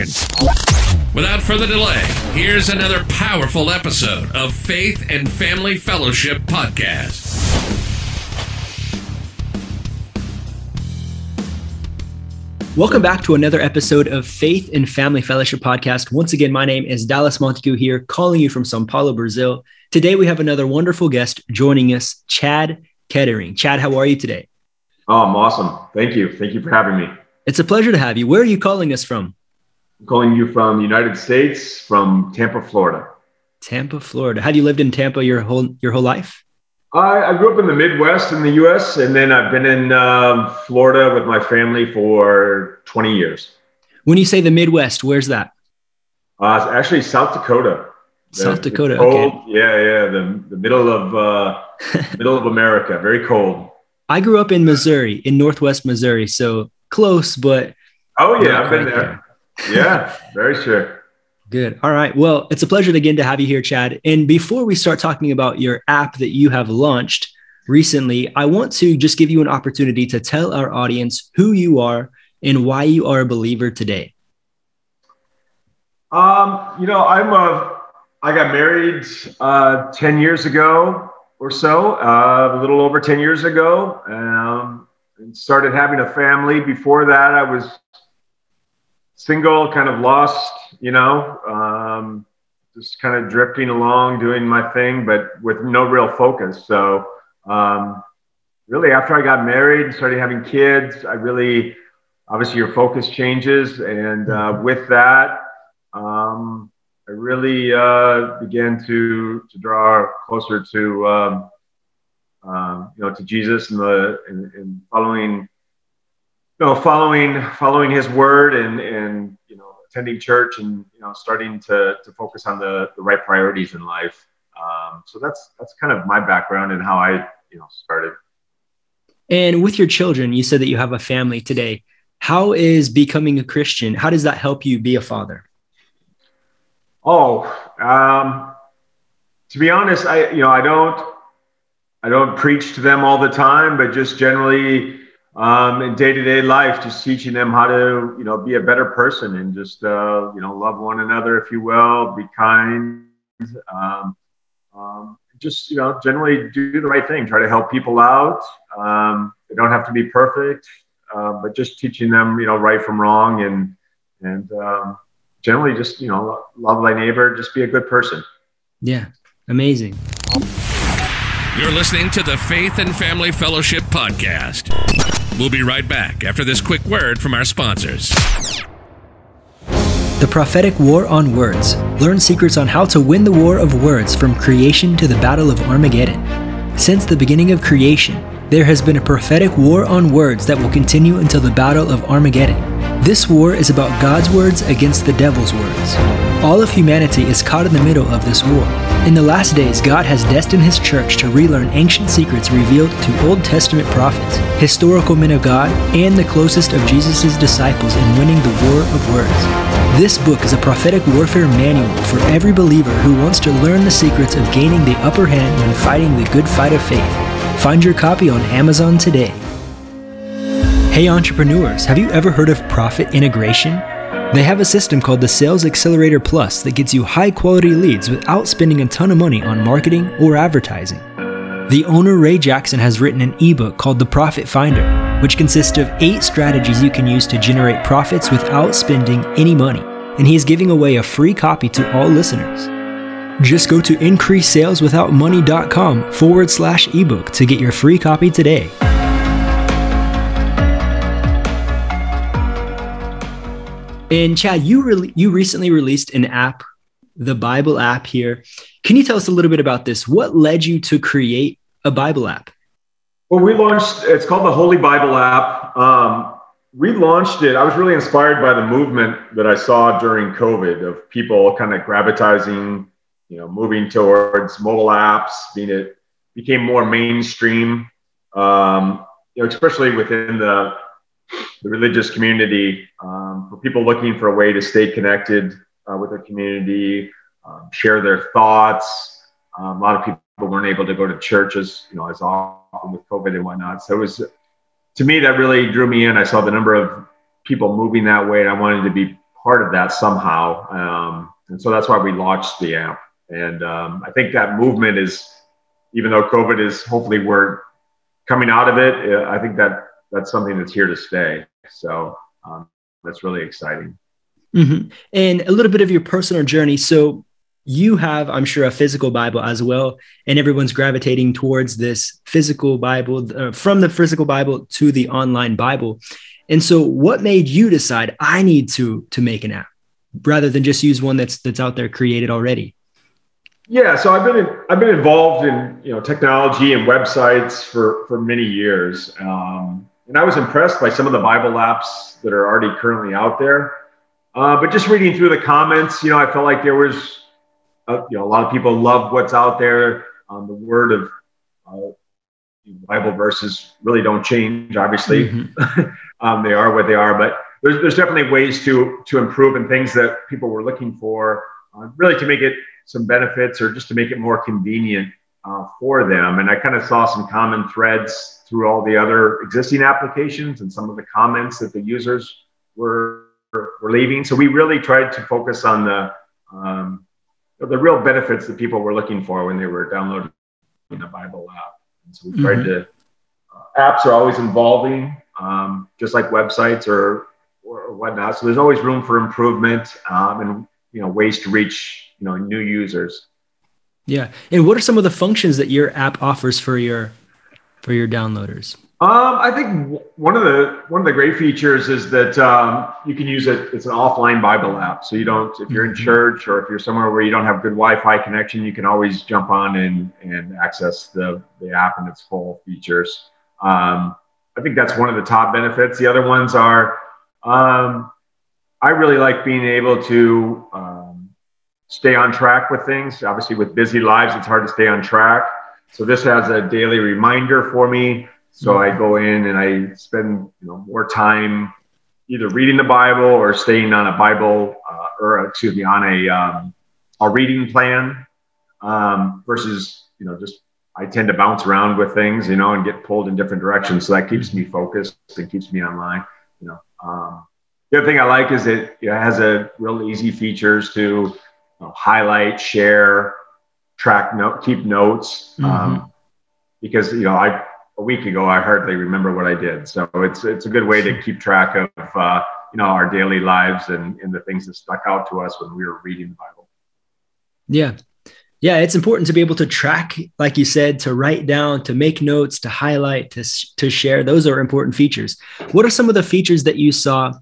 Without further delay, here's another powerful episode of Faith and Family Fellowship Podcast. Welcome back to another episode of Faith and Family Fellowship Podcast. Once again, my name is Dallas Montague here, calling you from Sao Paulo, Brazil. Today we have another wonderful guest joining us, Chad Kettering. Chad, how are you today? Oh, I'm awesome. Thank you. Thank you for having me. It's a pleasure to have you. Where are you calling us from? I'm calling you from the United States, from Tampa, Florida. Tampa, Florida. Have you lived in Tampa your whole your whole life? I, I grew up in the Midwest in the U.S., and then I've been in um, Florida with my family for 20 years. When you say the Midwest, where's that? Uh, actually, South Dakota. The, South Dakota. Cold, okay. Yeah, yeah. The, the middle of uh, middle of America. Very cold. I grew up in Missouri, in Northwest Missouri, so close, but. Oh yeah, I've been there. there yeah, very sure. Good. All right. Well, it's a pleasure again to have you here, Chad. And before we start talking about your app that you have launched recently, I want to just give you an opportunity to tell our audience who you are and why you are a believer today. Um, you know, I'm a, I got married uh, 10 years ago or so, uh, a little over 10 years ago, um, and started having a family. Before that, I was single, kind of lost, you know, um, just kind of drifting along, doing my thing, but with no real focus. So, um, really, after I got married and started having kids, I really, obviously, your focus changes. And uh, mm-hmm. with that, um, I really uh, began to, to draw closer to, um, uh, you know, to Jesus and the, and, and following you know, following following his word and and you know attending church and you know starting to to focus on the the right priorities in life. Um, so that's that's kind of my background and how I you know started. And with your children, you said that you have a family today. How is becoming a Christian? How does that help you be a father? Oh, um, to be honest, I you know I don't I don't preach to them all the time, but just generally um, in day-to-day life, just teaching them how to, you know, be a better person and just, uh, you know, love one another, if you will, be kind, um, um, just, you know, generally do the right thing, try to help people out. Um, they don't have to be perfect, uh, but just teaching them, you know, right from wrong and, and um, generally just, you know, love thy neighbor, just be a good person. Yeah. Amazing. You're listening to the Faith and Family Fellowship Podcast. We'll be right back after this quick word from our sponsors. The Prophetic War on Words. Learn secrets on how to win the war of words from creation to the Battle of Armageddon. Since the beginning of creation, there has been a prophetic war on words that will continue until the Battle of Armageddon. This war is about God's words against the devil's words. All of humanity is caught in the middle of this war. In the last days, God has destined His church to relearn ancient secrets revealed to Old Testament prophets, historical men of God, and the closest of Jesus' disciples in winning the war of words. This book is a prophetic warfare manual for every believer who wants to learn the secrets of gaining the upper hand when fighting the good fight of faith. Find your copy on Amazon today. Hey entrepreneurs, have you ever heard of Profit Integration? They have a system called the Sales Accelerator Plus that gets you high quality leads without spending a ton of money on marketing or advertising. The owner, Ray Jackson, has written an ebook called The Profit Finder, which consists of eight strategies you can use to generate profits without spending any money. And he is giving away a free copy to all listeners. Just go to increasesaleswithoutmoney.com forward slash ebook to get your free copy today. And Chad, you re- you recently released an app the Bible app here. Can you tell us a little bit about this? What led you to create a Bible app? Well, we launched, it's called the Holy Bible app. Um, we launched it. I was really inspired by the movement that I saw during COVID of people kind of gravitating, you know, moving towards mobile apps, being it became more mainstream. Um, you know, especially within the the religious community, um, for people looking for a way to stay connected uh, with their community, um, share their thoughts. Um, a lot of people weren't able to go to churches, you know, as often with COVID and whatnot. So it was, to me, that really drew me in. I saw the number of people moving that way, and I wanted to be part of that somehow. Um, and so that's why we launched the app. And um, I think that movement is, even though COVID is hopefully we're coming out of it, uh, I think that that's something that's here to stay. So um, that's really exciting. Mm-hmm. And a little bit of your personal journey. So you have, I'm sure, a physical Bible as well, and everyone's gravitating towards this physical Bible uh, from the physical Bible to the online Bible. And so, what made you decide I need to to make an app rather than just use one that's that's out there created already? Yeah, so I've been in, I've been involved in you know technology and websites for for many years, um, and I was impressed by some of the Bible apps that are already currently out there. Uh, but just reading through the comments, you know, I felt like there was, uh, you know, a lot of people love what's out there. Um, the word of uh, Bible verses really don't change. Obviously, mm-hmm. um, they are what they are. But there's, there's definitely ways to to improve and things that people were looking for, uh, really to make it some benefits or just to make it more convenient uh, for them. And I kind of saw some common threads through all the other existing applications and some of the comments that the users were were leaving. So we really tried to focus on the um, the real benefits that people were looking for when they were downloading the Bible app. And so we tried mm-hmm. to. Uh, apps are always evolving, um, just like websites or, or, whatnot. So there's always room for improvement um, and you know ways to reach you know new users. Yeah, and what are some of the functions that your app offers for your for your downloaders? Um, I think one of the one of the great features is that um, you can use it. It's an offline Bible app, so you don't. If you're in mm-hmm. church or if you're somewhere where you don't have good Wi-Fi connection, you can always jump on and and access the the app and its full features. Um, I think that's one of the top benefits. The other ones are, um, I really like being able to um, stay on track with things. Obviously, with busy lives, it's hard to stay on track. So this has a daily reminder for me so I go in and I spend you know more time either reading the Bible or staying on a Bible uh, or excuse me on a um, a reading plan um, versus you know just I tend to bounce around with things you know and get pulled in different directions. So that keeps me focused and keeps me online. You know. Um, the other thing I like is it, it has a real easy features to you know, highlight, share, track note, keep notes. Mm-hmm. Um, because you know I a week ago, I hardly remember what I did. So it's it's a good way to keep track of uh, you know our daily lives and, and the things that stuck out to us when we were reading the Bible. Yeah, yeah, it's important to be able to track, like you said, to write down, to make notes, to highlight, to to share. Those are important features. What are some of the features that you saw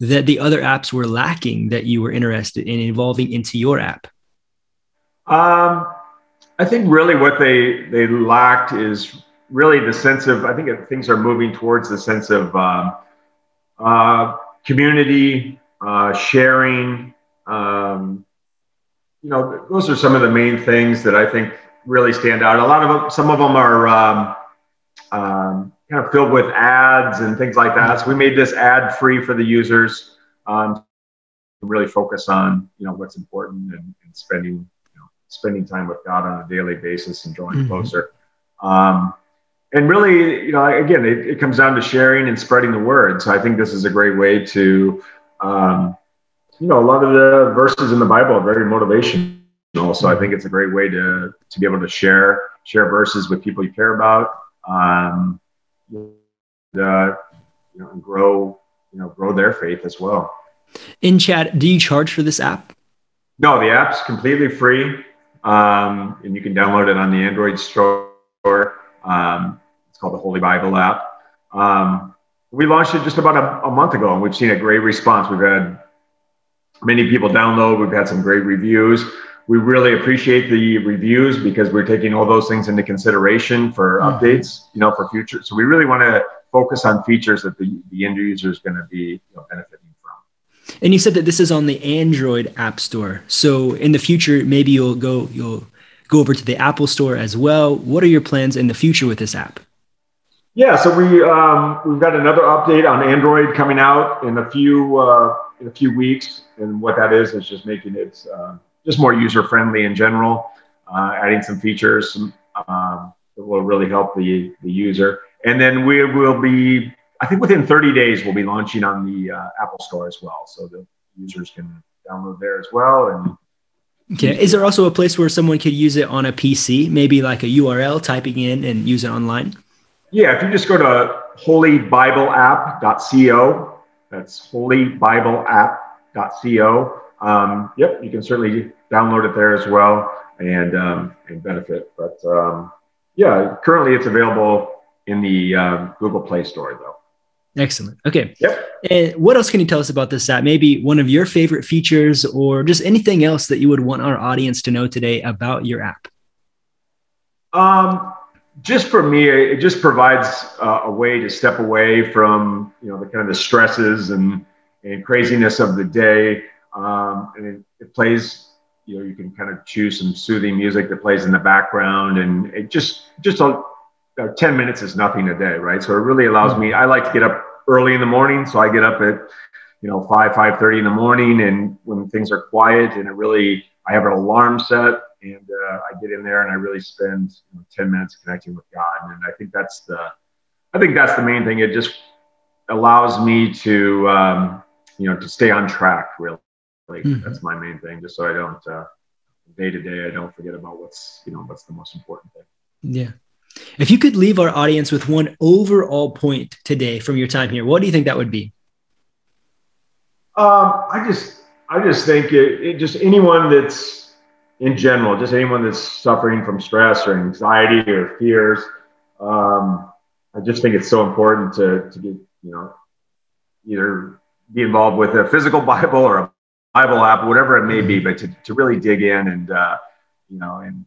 that the other apps were lacking that you were interested in evolving into your app? Um, I think really what they they lacked is really the sense of I think things are moving towards the sense of um, uh, community uh, sharing. Um, you know, those are some of the main things that I think really stand out. A lot of them, some of them are um, um kind of filled with ads and things like that. So we made this ad free for the users. Um, really focus on you know what's important and, and spending you know, spending time with God on a daily basis and drawing mm-hmm. closer. Um, and really, you know, again, it, it, comes down to sharing and spreading the word. So I think this is a great way to, um, you know, a lot of the verses in the Bible are very motivational. So I think it's a great way to to be able to share share verses with people you care about, um, you know, and grow you know grow their faith as well. In Chad, do you charge for this app? No, the app's completely free, um, and you can download it on the Android store. Um, it's called the Holy Bible app. Um, we launched it just about a, a, month ago, and we've seen a great response. We've had many people download. We've had some great reviews. We really appreciate the reviews because we're taking all those things into consideration for mm-hmm. updates, you know, for future. So we really want to focus on features that the, the end user is going to be you know, benefiting from. And you said that this is on the Android App Store. So in the future, maybe you'll go you'll go over to the Apple Store as well. What are your plans in the future with this app? Yeah, so we um, we've got another update on Android coming out in a few uh, in a few weeks, and what that is is just making it uh, just more user friendly in general, uh, adding some features some, um, that will really help the the user, and then we will be I think within 30 days we'll be launching on the uh, Apple Store as well, so the users can download there as well and Okay. Is there also a place where someone could use it on a PC, maybe like a URL, typing in and use it online? Yeah, if you just go to holybibleapp.co, that's holybibleapp.co. Um, yep, you can certainly download it there as well and um, and benefit. But um, yeah, currently it's available in the um, Google Play Store though. Excellent. Okay. Yep. And what else can you tell us about this app? Maybe one of your favorite features or just anything else that you would want our audience to know today about your app? Um, just for me, it just provides uh, a way to step away from, you know, the kind of the stresses and, and craziness of the day. Um, and it, it plays, you know, you can kind of choose some soothing music that plays in the background and it just, just a, uh, 10 minutes is nothing a day, right? So it really allows me, I like to get up early in the morning. So I get up at, you know, 5, 5.30 in the morning and when things are quiet and it really, I have an alarm set and uh, I get in there and I really spend you know, 10 minutes connecting with God. And I think that's the, I think that's the main thing. It just allows me to, um, you know, to stay on track really. Like mm-hmm. that's my main thing, just so I don't, uh, day to day, I don't forget about what's, you know, what's the most important thing. Yeah. If you could leave our audience with one overall point today from your time here, what do you think that would be? Um, I just, I just think it, it, just anyone that's in general, just anyone that's suffering from stress or anxiety or fears. Um, I just think it's so important to, to get, you know, either be involved with a physical Bible or a Bible app, whatever it may be, but to, to really dig in and, uh, you know, and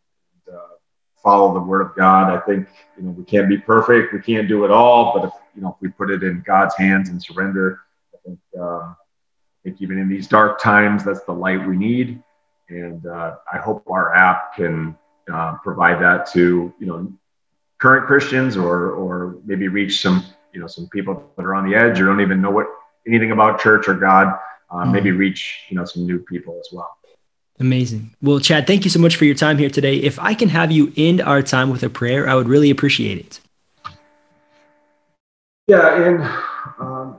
follow the word of God. I think, you know, we can't be perfect. We can't do it all, but if, you know, if we put it in God's hands and surrender, I think, uh, I think even in these dark times, that's the light we need. And uh, I hope our app can uh, provide that to, you know, current Christians or, or maybe reach some, you know, some people that are on the edge or don't even know what anything about church or God, uh, mm-hmm. maybe reach, you know, some new people as well. Amazing. Well, Chad, thank you so much for your time here today. If I can have you end our time with a prayer, I would really appreciate it. Yeah, in, um,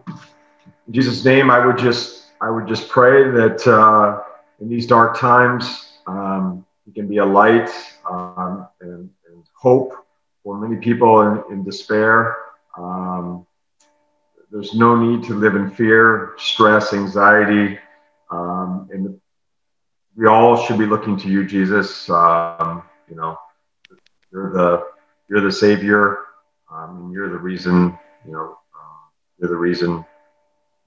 in Jesus' name, I would just I would just pray that uh, in these dark times, um, you can be a light um, and, and, hope for many people in, in despair. Um, there's no need to live in fear, stress, anxiety, um, and we all should be looking to you, Jesus. Um, you know, you're the you're the Savior. Um, you're the reason. You know, uh, you're the reason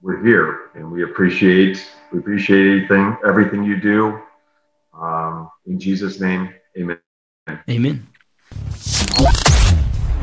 we're here, and we appreciate we appreciate anything everything you do. Um, in Jesus' name, Amen. Amen.